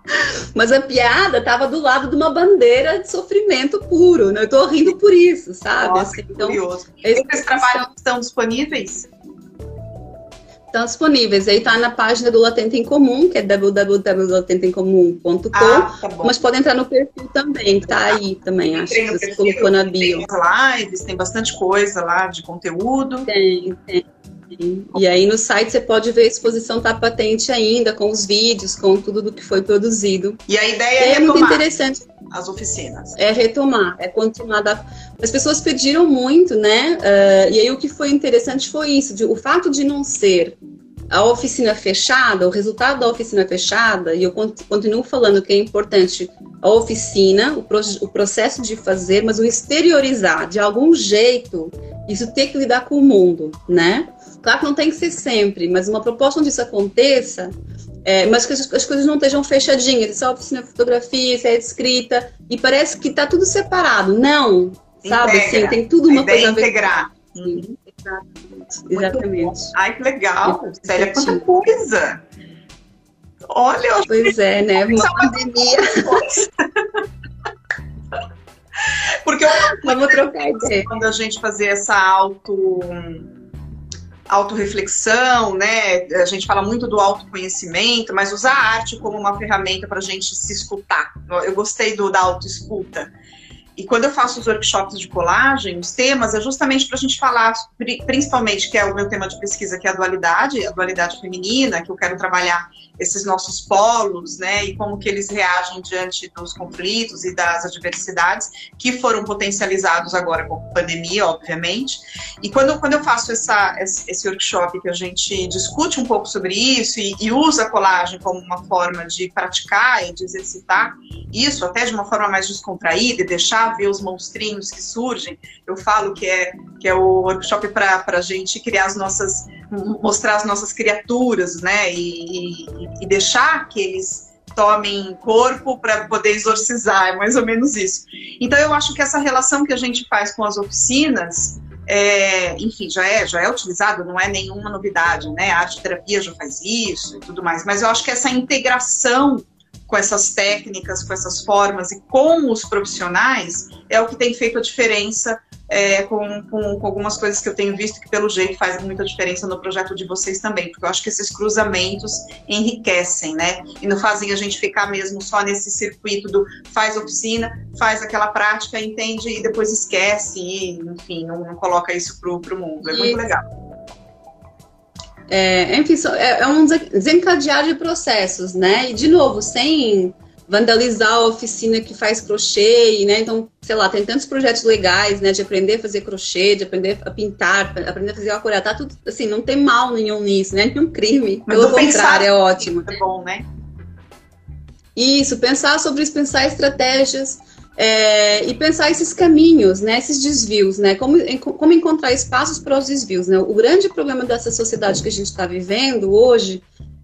Mas a piada estava do lado de uma bandeira de sofrimento puro, né? Eu tô rindo por isso, sabe? Nossa, assim, então, curioso. Esses trabalhos estão disponíveis? Estão disponíveis. Aí está na página do Latente em Comum, que é www.latenteemcomum.com, ah, tá mas pode entrar no perfil também, que tá aí também, acho que você colocou na bio. Tem lives, tem bastante coisa lá de conteúdo. Tem, tem. E aí no site você pode ver a exposição tá patente ainda, com os vídeos, com tudo do que foi produzido. E a ideia é, é muito interessante as oficinas. É retomar, é continuar. Da... As pessoas pediram muito, né? Uh, e aí o que foi interessante foi isso, de, o fato de não ser a oficina fechada, o resultado da oficina fechada, e eu continuo falando que é importante a oficina, o, pro, o processo de fazer, mas o exteriorizar de algum jeito, isso tem que lidar com o mundo, né? Claro que não tem que ser sempre, mas uma proposta onde isso aconteça é, mas que as, as, coisas não estejam fechadinhas, só oficina de fotografia, isso é escrita, e parece que está tudo separado. Não, sabe? Assim, tem tudo uma coisa a ver. integrar. Sim, exatamente. exatamente. Ai, que legal. Célia, quanta coisa. Olha, Pois é, né? Uma pandemia. Porque eu vamos trocar ideia. Quando a gente fazer essa auto autorreflexão, né? A gente fala muito do autoconhecimento, mas usar a arte como uma ferramenta para a gente se escutar. Eu gostei do, da autoescuta. E quando eu faço os workshops de colagem, os temas é justamente para a gente falar, principalmente, que é o meu tema de pesquisa, que é a dualidade, a dualidade feminina, que eu quero trabalhar esses nossos polos, né, e como que eles reagem diante dos conflitos e das adversidades que foram potencializados agora com a pandemia, obviamente. E quando, quando eu faço essa, esse workshop que a gente discute um pouco sobre isso e, e usa a colagem como uma forma de praticar e de exercitar isso, até de uma forma mais descontraída e deixar ver os monstrinhos que surgem, eu falo que é, que é o workshop para a gente criar as nossas mostrar as nossas criaturas, né? E, e, e deixar que eles tomem corpo para poder exorcizar, é mais ou menos isso. Então eu acho que essa relação que a gente faz com as oficinas, é, enfim, já é já é utilizado, não é nenhuma novidade, né? A arte terapia já faz isso e tudo mais. Mas eu acho que essa integração com essas técnicas, com essas formas e com os profissionais é o que tem feito a diferença é, com, com, com, algumas coisas que eu tenho visto que, pelo jeito, faz muita diferença no projeto de vocês também, porque eu acho que esses cruzamentos enriquecem, né? E não fazem a gente ficar mesmo só nesse circuito do faz oficina, faz aquela prática, entende e depois esquece, e, enfim, não, não coloca isso pro, pro mundo. É muito legal. É, enfim, é, é um desencadear de processos, né? E, de novo, sem vandalizar a oficina que faz crochê, né? Então, sei lá, tem tantos projetos legais, né? De aprender a fazer crochê, de aprender a pintar, aprender a fazer aquarela, tá tudo assim, não tem mal nenhum nisso, né? Nenhum crime. Mas Pelo contrário, é ótimo. É bom, né? Isso, pensar sobre isso, pensar estratégias é, e pensar esses caminhos, né? Esses desvios, né? Como, como encontrar espaços para os desvios, né? O grande problema dessa sociedade que a gente está vivendo hoje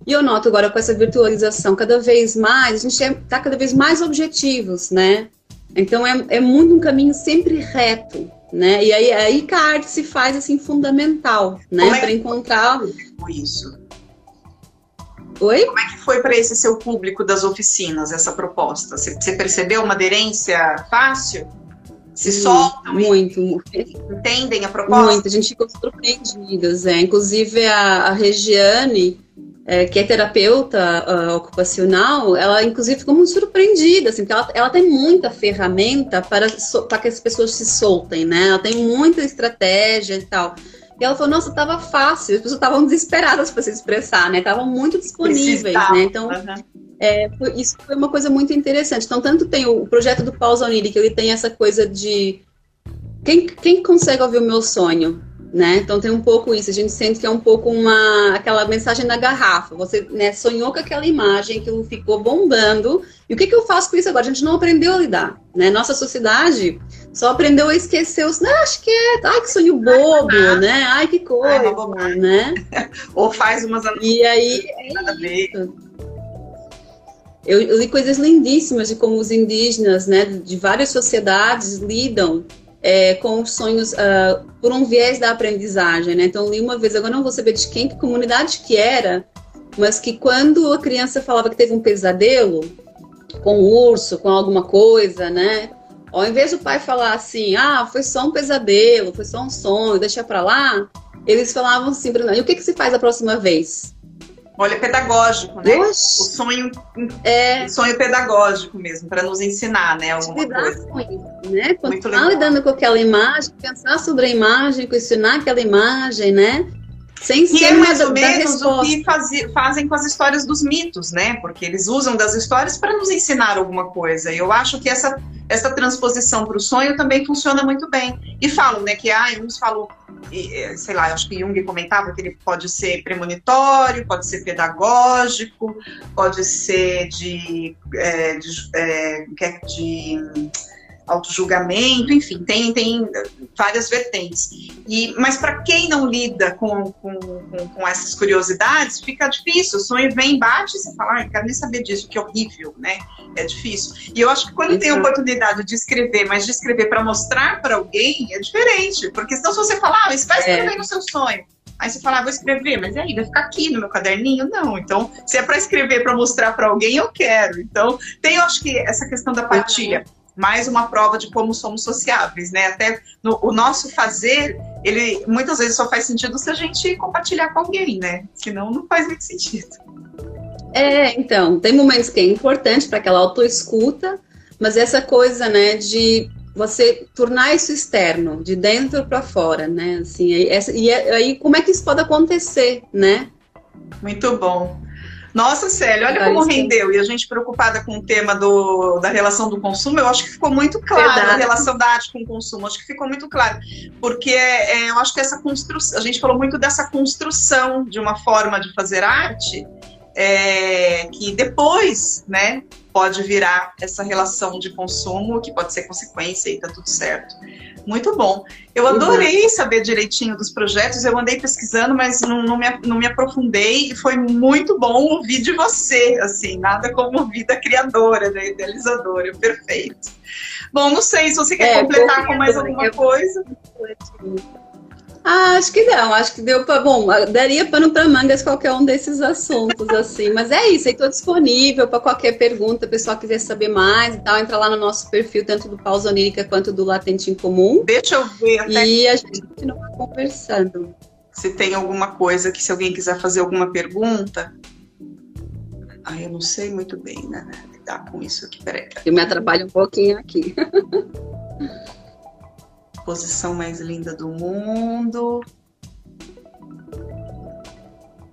e eu noto agora com essa virtualização cada vez mais, a gente está cada vez mais objetivos, né? Então é, é muito um caminho sempre reto, né? E aí, aí que a arte se faz assim fundamental, né? É para encontrar isso. Oi? Como é que foi para esse seu público das oficinas essa proposta? Você, você percebeu uma aderência fácil? Se soltam? Muito. Entendem a proposta? Muito. A gente ficou surpreendidas. É. Inclusive a, a Regiane é, que é terapeuta uh, ocupacional, ela inclusive ficou muito surpreendida, assim, porque ela, ela tem muita ferramenta para, so, para que as pessoas se soltem, né? Ela tem muita estratégia e tal. E ela falou, nossa, estava fácil, as pessoas estavam desesperadas para se expressar, né? Estavam muito disponíveis, né? Então, uhum. é, isso foi uma coisa muito interessante. Então, tanto tem o, projeto do Paulo Zanini, que ele tem essa coisa de quem, quem consegue ouvir o meu sonho? Né? Então tem um pouco isso, a gente sente que é um pouco uma aquela mensagem na garrafa. Você né, sonhou com aquela imagem, que ficou bombando. E o que, que eu faço com isso agora? A gente não aprendeu a lidar, né? Nossa sociedade só aprendeu a esquecer os, não, acho que é, ai que sonho bobo, ah, né? Ai que coisa, ai, né? Ou faz umas E aí é. Eu, eu li coisas lindíssimas de como os indígenas, né, de várias sociedades lidam é, com os sonhos uh, por um viés da aprendizagem, né? Então, li uma vez, agora não vou saber de quem, que comunidade que era, mas que quando a criança falava que teve um pesadelo com um urso, com alguma coisa, né? Ao invés do pai falar assim, ah, foi só um pesadelo, foi só um sonho, deixa pra lá, eles falavam assim, e o que, que se faz a próxima vez? Olha, pedagógico, né? O sonho, é... o sonho pedagógico mesmo, para nos ensinar, né? Alguma coisa. Com isso, né? Continuar lidando com aquela imagem, pensar sobre a imagem, questionar aquela imagem, né? Sem ser é mais ou menos o que faz, fazem com as histórias dos mitos, né? Porque eles usam das histórias para nos ensinar alguma coisa. E eu acho que essa, essa transposição para o sonho também funciona muito bem. E falam, né, que ah, uns falam é, sei lá, acho que Jung comentava que ele pode ser premonitório, pode ser pedagógico, pode ser de, é, de, é, de autojulgamento, enfim, tem, tem várias vertentes. E, mas para quem não lida com, com, com, essas curiosidades, fica difícil. O sonho vem, bate e você fala, ah, quero nem saber disso, que horrível, né? É difícil. E eu acho que quando Isso. tem a oportunidade de escrever, mas de escrever para mostrar para alguém, é diferente. Porque senão se você falar, ah, vai escrever é. no seu sonho. Aí você fala, ah, vou escrever, mas aí vai ficar aqui no meu caderninho? Não. Então, se é para escrever, para mostrar para alguém, eu quero. Então, tem, eu acho que essa questão da partilha mais uma prova de como somos sociáveis, né? Até no, o nosso fazer, ele muitas vezes só faz sentido se a gente compartilhar com alguém, né? Senão não faz muito sentido. É, então, tem momentos que é importante para aquela autoescuta, mas essa coisa, né, de você tornar isso externo, de dentro para fora, né? Assim, e, essa, e aí como é que isso pode acontecer, né? Muito bom. Nossa, Célia, olha como rendeu. E a gente preocupada com o tema do, da relação do consumo, eu acho que ficou muito claro Verdade. a relação da arte com o consumo. Acho que ficou muito claro. Porque é, eu acho que essa construção, a gente falou muito dessa construção de uma forma de fazer arte, é, que depois, né, pode virar essa relação de consumo, que pode ser consequência e tá tudo certo. Muito bom. Eu uhum. adorei uhum. saber direitinho dos projetos, eu andei pesquisando, mas não, não, me, não me aprofundei, e foi muito bom ouvir de você, assim, nada como ouvir da criadora, da idealizadora, perfeito. Bom, não sei se você quer é, completar com mais alguma coisa. Ah, acho que não, acho que deu para. Bom, daria pano para mangas qualquer um desses assuntos, assim. Mas é isso, estou disponível para qualquer pergunta, o pessoal quiser saber mais e tal, entra lá no nosso perfil, tanto do Pausa Onírica quanto do Latente em Comum. Deixa eu ver até. E a gente continua conversando. Se tem alguma coisa que, se alguém quiser fazer alguma pergunta. Ah, eu não sei muito bem, né? Lidar com isso aqui, peraí. Eu me atrapalho um pouquinho aqui. posição mais linda do mundo.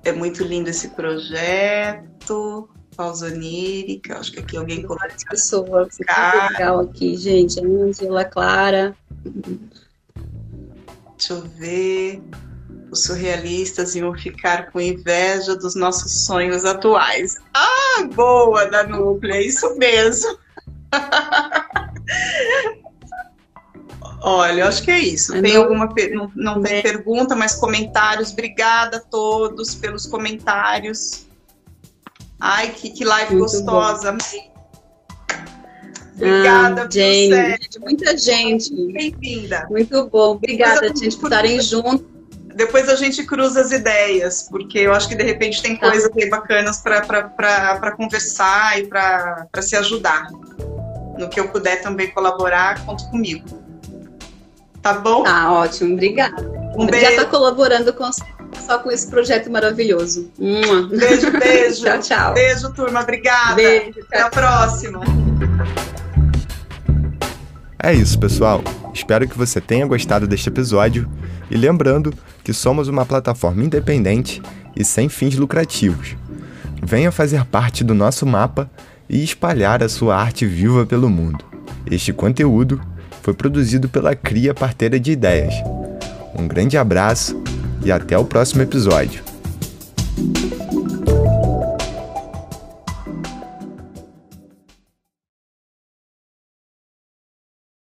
É muito lindo esse projeto. Pausa onírica, acho que aqui alguém colocou. Várias pessoas, legal aqui, gente. Angela, Clara. Deixa eu ver. Os surrealistas iam ficar com inveja dos nossos sonhos atuais. Ah, boa, Danúblia, é isso mesmo. Olha, eu acho que é isso. Tem não, alguma não, não tem pergunta, mas comentários. Obrigada a todos pelos comentários. Ai, que, que live Muito gostosa. Bom. Obrigada, ah, Jane. Muita gente. Bem-vinda. Muito bom. Obrigada, gente, por estarem juntos. Depois a gente cruza as ideias, porque eu acho que de repente tem tá. coisas bem bacanas para conversar e para se ajudar. No que eu puder também colaborar, conto comigo. Tá bom? Tá ótimo, obrigada. Um beijo. Já está colaborando com, só com esse projeto maravilhoso. Beijo, beijo. tchau, tchau. Beijo, turma. Obrigada. Beijo, Até a próxima. É isso, pessoal. Espero que você tenha gostado deste episódio e lembrando que somos uma plataforma independente e sem fins lucrativos. Venha fazer parte do nosso mapa e espalhar a sua arte viva pelo mundo. Este conteúdo foi produzido pela Cria Parteira de Ideias. Um grande abraço e até o próximo episódio.